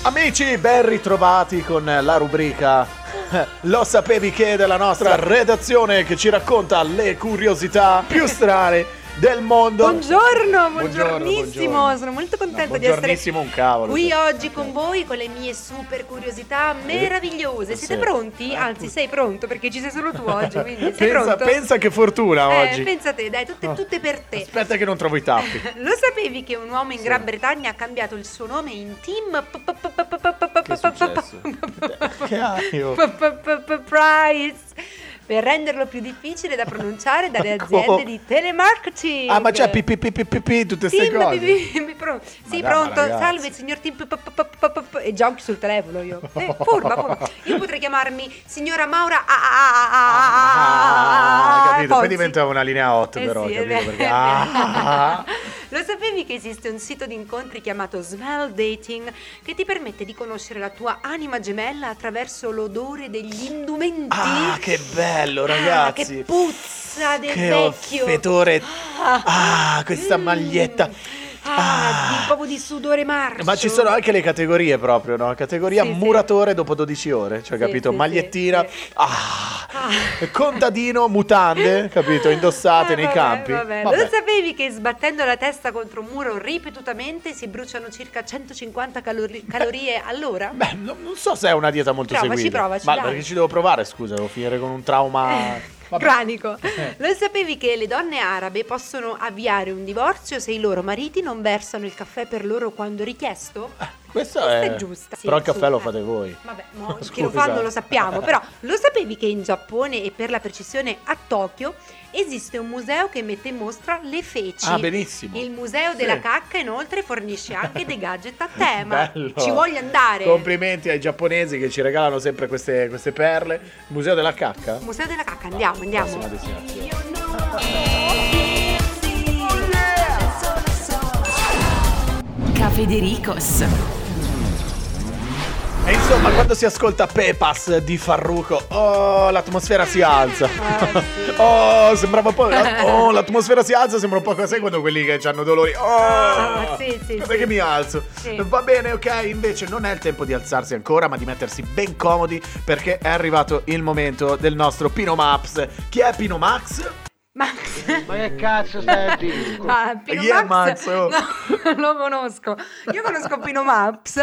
Speaker 2: Amici, ben ritrovati con la rubrica Lo sapevi che della nostra redazione che ci racconta le curiosità più strane del mondo.
Speaker 4: Buongiorno,
Speaker 2: Buongiorno,
Speaker 4: buongiornissimo.
Speaker 2: buongiorno.
Speaker 4: Sono molto contenta
Speaker 2: No,
Speaker 4: di essere
Speaker 2: un cavolo,
Speaker 4: qui
Speaker 2: cioè.
Speaker 4: oggi con voi con le mie super curiosità meravigliose. Siete
Speaker 2: Sì.
Speaker 4: pronti?
Speaker 2: Eh,
Speaker 4: Anzi, sei pronto perché ci sei solo tu oggi, quindi sei
Speaker 2: pensa,
Speaker 4: pronto?
Speaker 2: pensa che fortuna
Speaker 4: Eh,
Speaker 2: oggi.
Speaker 4: pensa te, dai, tutte,
Speaker 2: Oh.
Speaker 4: tutte per te.
Speaker 2: Aspetta che non trovo i tappi.
Speaker 4: Lo sapevi che un uomo in
Speaker 2: Sì.
Speaker 4: Gran Bretagna ha cambiato il suo nome in Tim
Speaker 2: Che è successo? Che oh?
Speaker 4: Price per renderlo più difficile da pronunciare dalle aziende di telemarketing.
Speaker 2: Ah, ma c'è PPPPP, tutte queste cose.
Speaker 4: Sì, pronto. Salve, signor Tim. E giochi sul telefono io. Eh, furba. Io potrei chiamarmi signora Maura. ah, ah, ah, ah, ah, ah,
Speaker 2: Ah,
Speaker 4: ah,
Speaker 2: capito, poi
Speaker 4: Fonzi.
Speaker 2: diventa una linea 8
Speaker 4: Eh
Speaker 2: però, capito? Perché ah.
Speaker 4: Lo sapevi che esiste un sito di incontri chiamato Smell Dating che ti permette di conoscere la tua anima gemella attraverso l'odore degli indumenti?
Speaker 2: Ah, che bello,
Speaker 4: Ah,
Speaker 2: ragazzi.
Speaker 4: che puzza del
Speaker 2: Che
Speaker 4: vecchio.
Speaker 2: fetore.
Speaker 4: Ah,
Speaker 2: Ah, questa
Speaker 4: Mm.
Speaker 2: maglietta.
Speaker 4: Ah,
Speaker 2: Ah.
Speaker 4: di, proprio di sudore marcio.
Speaker 2: Ma ci sono anche le categorie proprio, no? Categoria
Speaker 4: Sì, sì.
Speaker 2: muratore dopo 12 ore, cioè
Speaker 4: Sì,
Speaker 2: capito?
Speaker 4: sì,
Speaker 2: Magliettina,
Speaker 4: sì, sì.
Speaker 2: ah,
Speaker 4: Ah.
Speaker 2: contadino, mutande, capito? Indossate
Speaker 4: Ah,
Speaker 2: nei
Speaker 4: vabbè,
Speaker 2: campi.
Speaker 4: vabbè.
Speaker 2: Vabbè.
Speaker 4: Lo sapevi che sbattendo la testa contro un muro ripetutamente si bruciano circa 150 calori- calorie all'ora?
Speaker 2: Beh, no- non so se è una dieta molto
Speaker 4: Provaci,
Speaker 2: seguita.
Speaker 4: provaci,
Speaker 2: Ma
Speaker 4: dai.
Speaker 2: perché ci devo provare, scusa, devo finire con un trauma. Vabbè.
Speaker 4: Cranico. Lo sapevi che le donne arabe possono avviare un divorzio se i loro mariti non versano il caffè per loro quando richiesto?
Speaker 2: Questa,
Speaker 4: Questa
Speaker 2: è...
Speaker 4: è giusta. Sì,
Speaker 2: Però il caffè
Speaker 4: su,
Speaker 2: lo fate voi.
Speaker 4: Vabbè, chi lo fa non lo sappiamo, però lo sapevi che in Giappone e per la precisione a Tokyo esiste un museo che mette in mostra le feci.
Speaker 2: Ah, benissimo.
Speaker 4: Il museo
Speaker 2: Sì.
Speaker 4: della cacca inoltre fornisce anche dei gadget a tema.
Speaker 2: Bello.
Speaker 4: Ci voglio andare.
Speaker 2: Complimenti ai giapponesi che ci regalano sempre queste, queste perle. Museo della cacca?
Speaker 4: Museo della cacca, andiamo, andiamo.
Speaker 2: Prossima destinazione.
Speaker 1: Cafedericos.
Speaker 2: E insomma, quando si ascolta Pepas di Farruko, oh, l'atmosfera si alza. oh, sembrava un po'. Oh, l'atmosfera si alza, sembra un po' così quando quelli che hanno dolori. Oh,
Speaker 4: Ah, sì, sì, sì.
Speaker 2: che mi alzo?
Speaker 4: Sì.
Speaker 2: Va bene, ok. Invece non è il tempo di alzarsi ancora, ma di mettersi ben comodi perché è arrivato il momento del nostro Pino Maps. Chi è Pino Max?
Speaker 4: Ma...
Speaker 7: Ma che cazzo stai a dire?
Speaker 4: Ah, Pino Max?
Speaker 2: Max? Oh.
Speaker 4: No, lo conosco. Io conosco Pino Maps,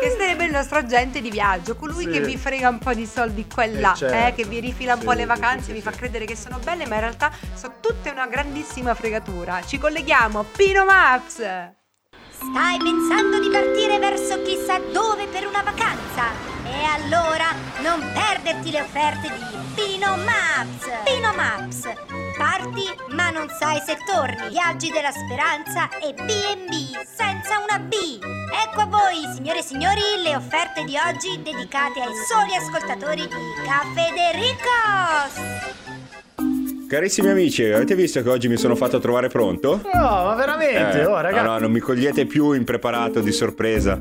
Speaker 4: che sarebbe il nostro agente di viaggio, colui
Speaker 2: Sì.
Speaker 4: che vi frega un po' di soldi qua e
Speaker 2: Eh,
Speaker 4: là,
Speaker 2: certo.
Speaker 4: eh, che vi rifila un po'
Speaker 2: Sì,
Speaker 4: le
Speaker 2: sì,
Speaker 4: vacanze,
Speaker 2: sì,
Speaker 4: vi fa credere che sono belle, ma in realtà sono tutte una grandissima fregatura. Ci colleghiamo Pino Maps.
Speaker 8: Stai pensando di partire verso chissà dove per una vacanza? E allora non perderti le offerte di Pino Maps! Pino Maps! Parti ma non sai se torni. Viaggi della speranza e B&B senza una B. Ecco a voi, signore e signori, le offerte di oggi dedicate ai soli ascoltatori di Caffè De Ricos!
Speaker 5: Carissimi amici, avete visto che oggi mi sono fatto trovare pronto?
Speaker 2: No, ma veramente?
Speaker 5: Eh,
Speaker 2: oh, ragazzi.
Speaker 5: No, no, non mi cogliete più impreparato di sorpresa.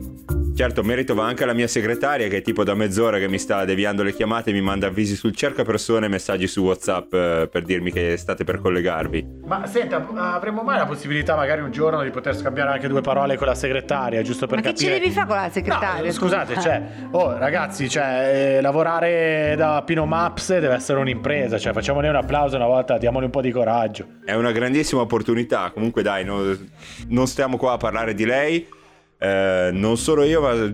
Speaker 5: Certo, merito va anche alla mia segretaria che è tipo da mezz'ora che mi sta deviando le chiamate e mi manda avvisi sul cercapersone e messaggi su WhatsApp eh, per dirmi che state per collegarvi.
Speaker 2: Ma senta, avremmo mai la possibilità magari un giorno di poter scambiare anche due parole con la segretaria, giusto per
Speaker 4: Ma che
Speaker 2: capire...
Speaker 4: ci devi fare con la segretaria?
Speaker 2: No, scusate, cioè, oh ragazzi, cioè, eh, lavorare da Pino Maps deve essere un'impresa, cioè facciamole un applauso una volta, diamole un po' di coraggio.
Speaker 5: È una grandissima opportunità. Comunque, dai, no- non stiamo qua a parlare di lei. Eh, non solo io, ma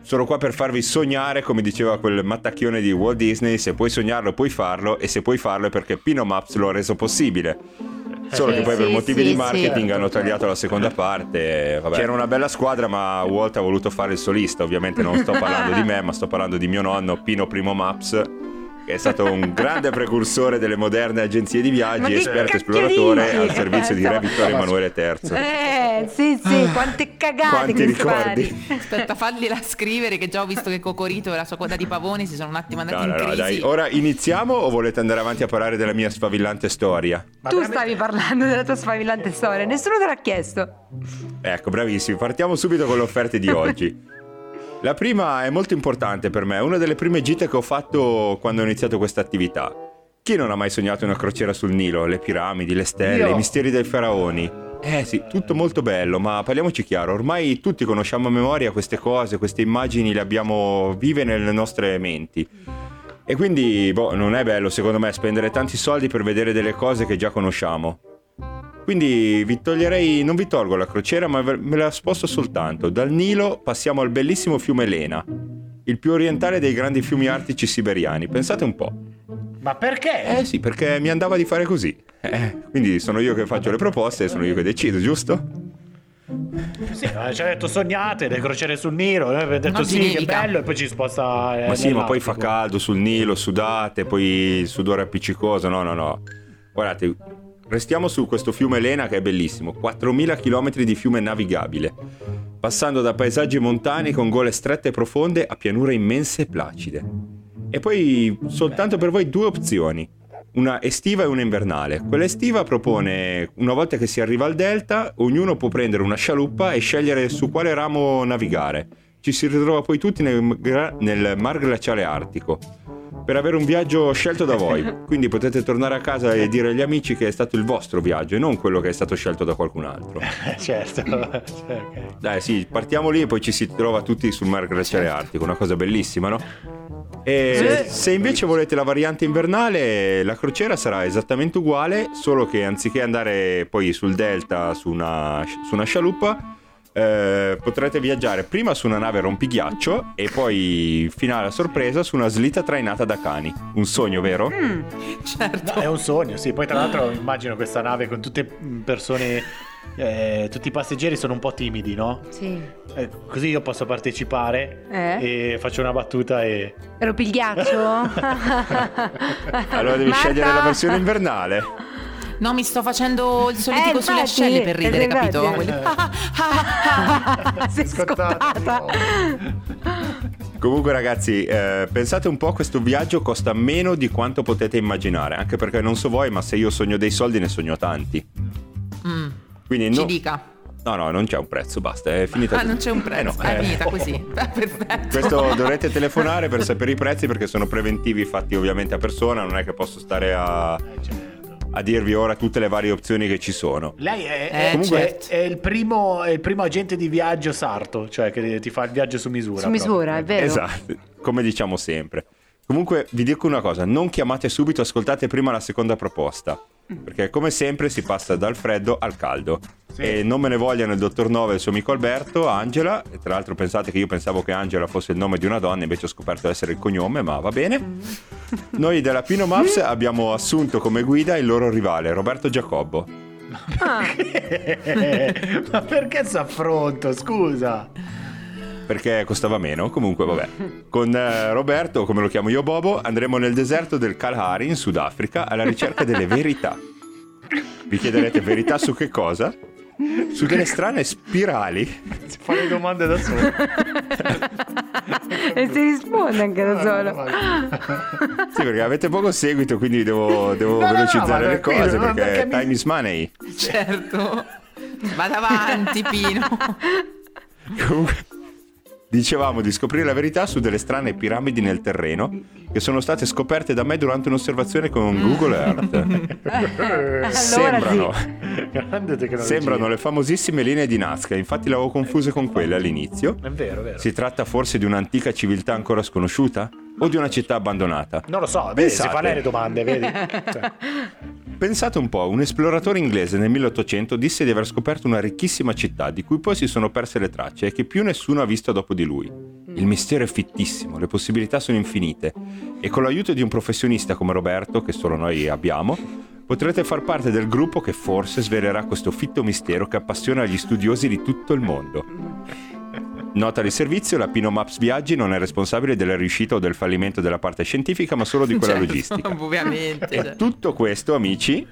Speaker 5: sono qua per farvi sognare, come diceva quel mattacchione di Walt Disney. Se puoi sognarlo, puoi farlo. E se puoi farlo è perché Pino Maps lo ha reso possibile. Solo
Speaker 4: Sì,
Speaker 5: che poi per
Speaker 4: sì,
Speaker 5: motivi
Speaker 4: sì,
Speaker 5: di marketing
Speaker 2: sì.
Speaker 5: hanno tagliato la seconda parte. e Vabbè. C'era una bella squadra, ma Walt ha voluto fare il solista. Ovviamente non sto parlando di me, ma sto parlando di mio nonno, Pino Primo Maps. Che è stato un grande precursore delle moderne agenzie di viaggi, esperto esploratore
Speaker 4: dici?
Speaker 5: al servizio di Re Vittorio Emanuele III.
Speaker 4: Eh, sì, sì, quante cagate
Speaker 5: Quanti
Speaker 4: che
Speaker 5: ricordi?
Speaker 4: spari.
Speaker 1: Aspetta, fagliela scrivere che già ho visto che Cocorito e la sua coda di pavoni si sono un attimo andati
Speaker 5: No, no,
Speaker 1: in
Speaker 5: no,
Speaker 1: crisi.
Speaker 5: dai. Ora iniziamo o volete andare avanti a parlare della mia sfavillante storia?
Speaker 2: Ma
Speaker 4: tu
Speaker 2: veramente-
Speaker 4: stavi parlando della tua sfavillante storia, nessuno te l'ha chiesto.
Speaker 5: Ecco, bravissimi. Partiamo subito con le offerte di oggi. La prima è molto importante per me, è una delle prime gite che ho fatto quando ho iniziato questa attività. Chi non ha mai sognato una crociera sul Nilo? Le piramidi, le stelle,
Speaker 2: Io.
Speaker 5: i misteri dei faraoni? Eh sì, tutto molto bello, ma parliamoci chiaro, ormai tutti conosciamo a memoria queste cose, queste immagini le abbiamo vive nelle nostre menti. E quindi, boh, non è bello secondo me spendere tanti soldi per vedere delle cose che già conosciamo. Quindi vi toglierei, non vi tolgo la crociera, ma me la sposto soltanto. Dal Nilo passiamo al bellissimo fiume Lena, il più orientale dei grandi fiumi artici siberiani. Pensate un po'.
Speaker 2: Ma perché?
Speaker 5: Eh sì, perché mi andava di fare così. Eh, quindi sono io che faccio le proposte e sono io che decido, giusto?
Speaker 2: Sì, ci ha detto sognate, le crociere sul Nilo, eh, aveva detto sì, che bello, e poi ci sposta. eh,
Speaker 5: Ma sì, ma poi fa caldo sul Nilo, sudate, poi il sudore appiccicoso. No, no, no. Guardate, restiamo su questo fiume Lena che è bellissimo. 4.000 km di fiume navigabile. Passando da paesaggi montani con gole strette e profonde a pianure immense e placide. E poi soltanto per voi due opzioni. una estiva e una invernale. Quella estiva propone, una volta che si arriva al delta, ognuno può prendere una scialuppa e scegliere su quale ramo navigare. Ci si ritrova poi tutti nel, nel mar glaciale artico per avere un viaggio scelto da voi. Quindi potete tornare a casa e dire agli amici che è stato il vostro viaggio e non quello che è stato scelto da qualcun altro.
Speaker 2: certo.
Speaker 5: Dai, sì, partiamo lì e poi ci si trova tutti sul mar glaciale artico, una cosa bellissima, no? E se invece volete la variante invernale, la crociera sarà esattamente uguale, solo che anziché andare poi sul delta su una, su una scialuppa, eh, potrete viaggiare prima su una nave rompighiaccio e poi, finale a sorpresa, su una slitta trainata da cani. Un sogno, vero?
Speaker 1: Certo.
Speaker 2: No, è un sogno, sì. Poi tra l'altro immagino questa nave con tutte mm, persone, eh, tutti i passeggeri sono un po' timidi, no?
Speaker 4: Sì.
Speaker 2: Eh, così io posso partecipare
Speaker 4: Eh?
Speaker 2: e faccio una battuta e...
Speaker 4: Rompi il ghiaccio?
Speaker 5: Allora devi
Speaker 4: Marta!
Speaker 5: scegliere la versione invernale.
Speaker 1: No, mi sto facendo il solletico
Speaker 4: Eh,
Speaker 1: sulle
Speaker 4: infatti,
Speaker 1: ascelle per ridere,
Speaker 4: eh,
Speaker 1: capito? Quelli-
Speaker 4: Sei scottata.
Speaker 5: Comunque ragazzi, eh, pensate un po', questo viaggio costa meno di quanto potete immaginare, anche perché non so voi, ma se io sogno dei soldi ne sogno tanti.
Speaker 1: Mm,
Speaker 5: Quindi
Speaker 1: Ci
Speaker 5: no-
Speaker 1: dica.
Speaker 5: No, no, non c'è un prezzo, basta, è finita.
Speaker 1: Ah,
Speaker 5: così.
Speaker 1: non c'è un
Speaker 5: Eh,
Speaker 1: prezzo.
Speaker 5: no,
Speaker 1: È
Speaker 5: eh.
Speaker 1: finita così. Perfetto.
Speaker 5: Questo dovrete telefonare per sapere i prezzi perché sono preventivi fatti ovviamente a persona, non è che posso stare a, a dirvi ora tutte le varie opzioni che ci sono.
Speaker 2: Lei è,
Speaker 1: Eh,
Speaker 5: Comunque-
Speaker 1: certo.
Speaker 2: è il, primo, è il primo agente di viaggio sarto, cioè che ti fa il viaggio su misura.
Speaker 4: Su misura, è
Speaker 2: proprio.
Speaker 4: vero.
Speaker 5: Esatto, come diciamo sempre. Comunque vi dico una cosa, non chiamate subito, ascoltate prima la seconda proposta. Perché come sempre si passa dal freddo al caldo.
Speaker 2: Sì.
Speaker 5: E non me ne vogliano il dottor Nove e il suo amico Alberto, Angela. E tra l'altro pensate che io pensavo che Angela fosse il nome di una donna, invece ho scoperto essere il cognome, ma va bene. Noi della Pino Maps abbiamo assunto come guida il loro rivale, Roberto Giacobbo.
Speaker 4: Ah,
Speaker 2: Ma perché si affronto? Scusa.
Speaker 5: perché costava meno. Comunque, vabbè. Con eh, Roberto, come lo chiamo io Bobo, andremo nel deserto del Kalahari in Sudafrica alla ricerca delle verità. Vi chiederete verità su che cosa? Su delle strane spirali.
Speaker 2: Si fa le domande da solo.
Speaker 4: e si risponde anche da solo.
Speaker 5: Sì, perché avete poco seguito, quindi devo, devo
Speaker 2: No, no, no,
Speaker 5: velocizzare le cose perché
Speaker 2: perché mi-
Speaker 5: time is money.
Speaker 1: Certo. Vada avanti, Pino.
Speaker 5: Comunque, dicevamo di scoprire la verità su delle strane piramidi nel terreno che sono state scoperte da me durante un'osservazione con Google Earth.
Speaker 4: Allora
Speaker 5: Sembrano.
Speaker 2: Tecnologia.
Speaker 5: Sembrano le famosissime linee di Nazca, infatti l'avevo confuse con quelle all'inizio.
Speaker 2: È vero, è vero.
Speaker 5: Si tratta forse di un'antica civiltà ancora sconosciuta? O di una città abbandonata?
Speaker 2: Non lo so, vedi, si fa lei le domande, vedi? Cioè,
Speaker 5: Pensate un po', un esploratore inglese nel 1800 disse di aver scoperto una ricchissima città di cui poi si sono perse le tracce e che più nessuno ha visto dopo di lui. Il mistero è fittissimo, le possibilità sono infinite e con l'aiuto di un professionista come Roberto, che solo noi abbiamo, potrete far parte del gruppo che forse svelerà questo fitto mistero che appassiona gli studiosi di tutto il mondo. Nota di servizio, la Pino Maps Viaggi non è responsabile della riuscita o del fallimento della parte scientifica, ma solo di quella
Speaker 1: Certo,
Speaker 5: logistica.
Speaker 1: Ovviamente.
Speaker 5: E tutto questo, amici,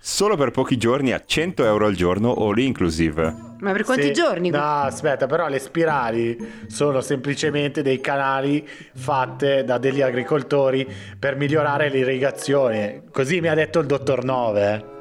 Speaker 5: solo per pochi giorni a 100 euro al giorno, all inclusive.
Speaker 4: Ma per quanti
Speaker 2: sì.
Speaker 4: giorni?
Speaker 2: No, aspetta, però le spirali sono semplicemente dei canali fatte da degli agricoltori per migliorare l'irrigazione. Così mi ha detto il dottor Nove.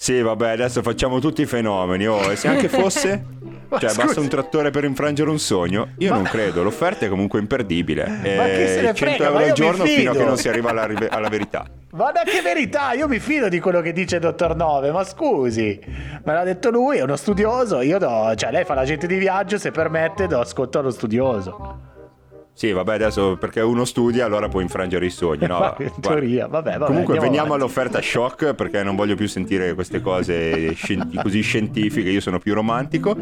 Speaker 2: Eh.
Speaker 5: Sì, vabbè, adesso facciamo tutti i fenomeni. Oh, e se anche fosse?
Speaker 2: Ma
Speaker 5: Cioè, basta un trattore per infrangere un sogno? Io non credo, l'offerta è comunque imperdibile.
Speaker 2: Ma chi se ne
Speaker 5: 100
Speaker 2: frega,
Speaker 5: euro
Speaker 2: ma io
Speaker 5: al giorno fino a che non si arriva alla, alla verità.
Speaker 2: Ma da che verità? Io mi fido di quello che dice il dottor Nove, ma scusi. Me l'ha detto lui, è uno studioso. Io do, cioè lei fa l'agente di viaggio, se permette do ascolto allo studioso.
Speaker 5: Sì, vabbè, adesso perché uno studia, allora può infrangere i sogni, no?
Speaker 2: In teoria, vabbè, vabbè.
Speaker 5: Comunque veniamo
Speaker 2: avanti.
Speaker 5: all'offerta shock perché non voglio più sentire queste cose scien- così scientifiche, io sono più romantico.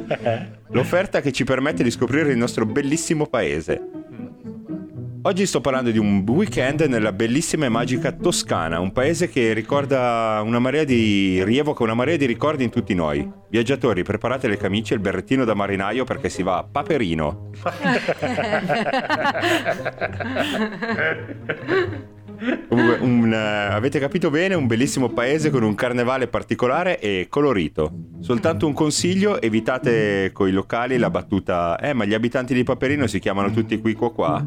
Speaker 5: L'offerta che ci permette di scoprire il nostro bellissimo paese. Oggi sto parlando di un weekend nella bellissima e magica Toscana, un paese che ricorda una marea di rievoca una marea di ricordi in tutti noi. Viaggiatori, preparate le camicie e il berrettino da marinaio perché si va a Paperino. Comunque, un, eh, avete capito bene, un bellissimo paese con un carnevale particolare e colorito. Soltanto un consiglio, evitate coi locali la battuta Eh, ma gli abitanti di Paperino si chiamano tutti qui qua qua?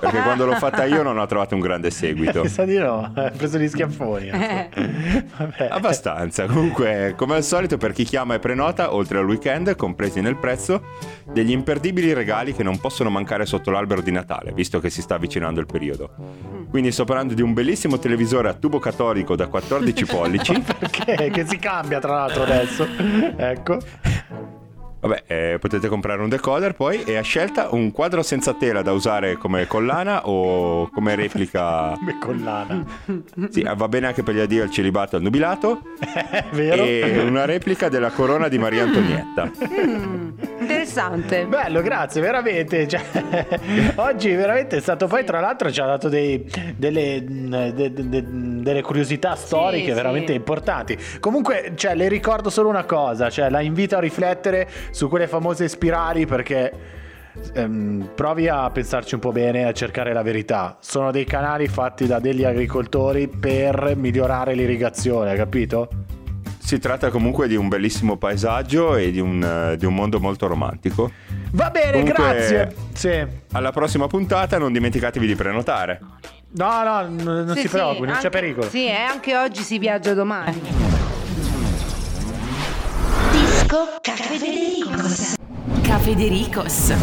Speaker 5: Perché quando l'ho fatta io non ho trovato un grande seguito.
Speaker 2: Sa di no, ha preso gli schiaffoni. Vabbè.
Speaker 5: Abbastanza. Comunque, come al solito, per chi chiama e prenota, oltre al weekend, compresi nel prezzo, degli imperdibili regali che non possono mancare sotto l'albero di Natale, visto che si sta avvicinando il periodo. Quindi sto parlando di un bellissimo televisore a tubo catodico da 14 pollici.
Speaker 2: Perché? Che si cambia tra l'altro adesso. Ecco.
Speaker 5: Vabbè, eh, potete comprare un decoder poi e a scelta un quadro senza tela da usare come collana o come replica.
Speaker 2: Come collana.
Speaker 5: Sì, va bene anche per gli addio al celibato e al nubilato.
Speaker 2: È vero?
Speaker 5: E una replica della corona di Maria Antonietta.
Speaker 4: Interessante.
Speaker 2: Bello, grazie, veramente. Cioè, oggi veramente è stato poi, tra l'altro, ci ha dato dei- delle, mh, de- de- de- delle curiosità storiche
Speaker 4: sì.
Speaker 2: veramente importanti. Comunque, cioè, le ricordo solo una cosa, cioè, la invito a riflettere su quelle famose spirali perché ehm, provi a pensarci un po' bene, a cercare la verità. Sono dei canali fatti da degli agricoltori per migliorare l'irrigazione, capito?
Speaker 5: Si tratta comunque di un bellissimo paesaggio e di un, di un mondo molto romantico.
Speaker 2: Va bene,
Speaker 5: Comunque-
Speaker 2: grazie. Sì.
Speaker 5: Alla prossima puntata non dimenticatevi di prenotare.
Speaker 2: No, no, non
Speaker 4: Sì,
Speaker 2: si
Speaker 4: sì,
Speaker 2: preoccupi, non c'è
Speaker 4: anche-
Speaker 2: pericolo.
Speaker 4: Sì, e anche oggi si viaggia domani.
Speaker 8: Disco Caffè Federicos.
Speaker 1: Cafedericos.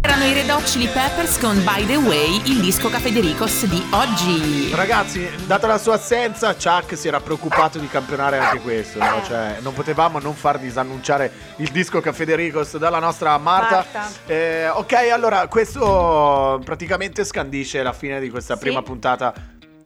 Speaker 1: Erano i Red Hot Chili Peppers con By the Way, il disco Cafedericos di oggi.
Speaker 2: Ragazzi, data la sua assenza, Chuck si era preoccupato di campionare anche questo, no? Cioè, non potevamo non far disannunciare il disco Caffè De Ricos dalla nostra Marta.
Speaker 4: Marta.
Speaker 2: Eh, ok, allora, questo praticamente scandisce la fine di questa
Speaker 4: Sì.
Speaker 2: prima puntata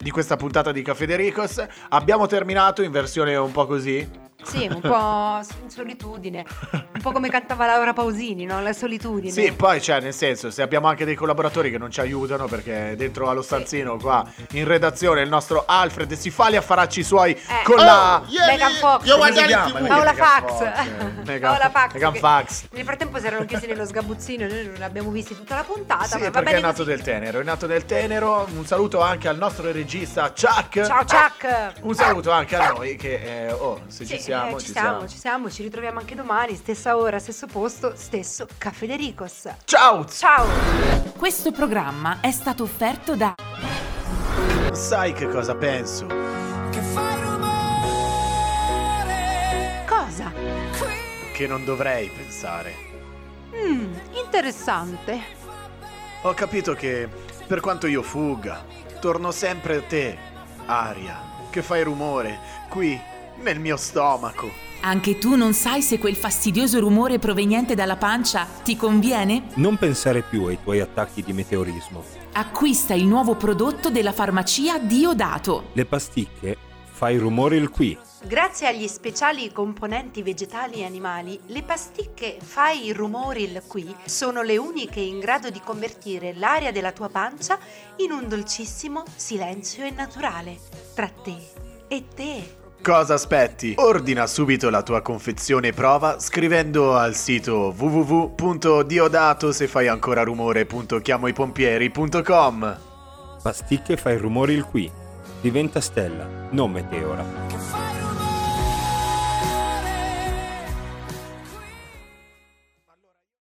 Speaker 2: di questa puntata di Caffè De Ricos. Abbiamo terminato in versione un po' così.
Speaker 4: Sì, un po' in solitudine. Un po' come cantava Laura Pausini, no? La solitudine.
Speaker 2: Sì, poi cioè, nel senso, se abbiamo anche dei collaboratori che non ci aiutano perché dentro allo stanzino qua in redazione il nostro Alfred si fa gli affaracci suoi
Speaker 4: Eh.
Speaker 2: con
Speaker 4: Oh,
Speaker 2: la
Speaker 4: Megan Fox.
Speaker 7: io guardo le
Speaker 2: chiama?
Speaker 4: Paola
Speaker 2: Megan
Speaker 4: Fax.
Speaker 2: Fox, eh. Megan-
Speaker 4: Paola Fax.
Speaker 2: Megan.
Speaker 4: Nel frattempo si erano chiusi nello sgabuzzino, noi non l'abbiamo visti tutta la puntata.
Speaker 2: Sì,
Speaker 4: ma va
Speaker 2: perché
Speaker 4: bene
Speaker 2: è nato
Speaker 4: così.
Speaker 2: del tenero, è nato del tenero. Un saluto anche al nostro regista Chuck.
Speaker 4: Ciao Chuck.
Speaker 2: Un saluto anche a noi che eh, oh, se
Speaker 4: Sì,
Speaker 2: ci siamo,
Speaker 4: eh,
Speaker 2: ci,
Speaker 4: ci
Speaker 2: siamo.
Speaker 4: siamo, ci siamo, ci ritroviamo anche domani, stessa ora, stesso posto, stesso Caffè De Ricos.
Speaker 2: Ciao!
Speaker 4: Ciao!
Speaker 1: Questo programma è stato offerto da
Speaker 2: Sai che cosa penso?
Speaker 4: Cosa?
Speaker 2: Che non dovrei pensare.
Speaker 4: Mmm, interessante.
Speaker 2: Ho capito che per quanto io fugga, torno sempre a te, aria, che fai rumore qui nel mio stomaco.
Speaker 1: Anche tu non sai se quel fastidioso rumore proveniente dalla pancia ti conviene?
Speaker 9: Non pensare più ai tuoi attacchi di meteorismo.
Speaker 1: Acquista il nuovo prodotto della farmacia Diodato.
Speaker 9: Le pasticche fai rumore il qui.
Speaker 6: Grazie agli speciali componenti vegetali e animali, le pasticche Fai il rumoril qui sono le uniche in grado di convertire l'aria della tua pancia in un dolcissimo silenzio e naturale tra te e te.
Speaker 2: Cosa aspetti? Ordina subito la tua confezione prova scrivendo al sito www.diodato se fai ancora rumore.chiamoipompieri.com
Speaker 9: Pasticche fai rumore il qui. Diventa stella, non meteora.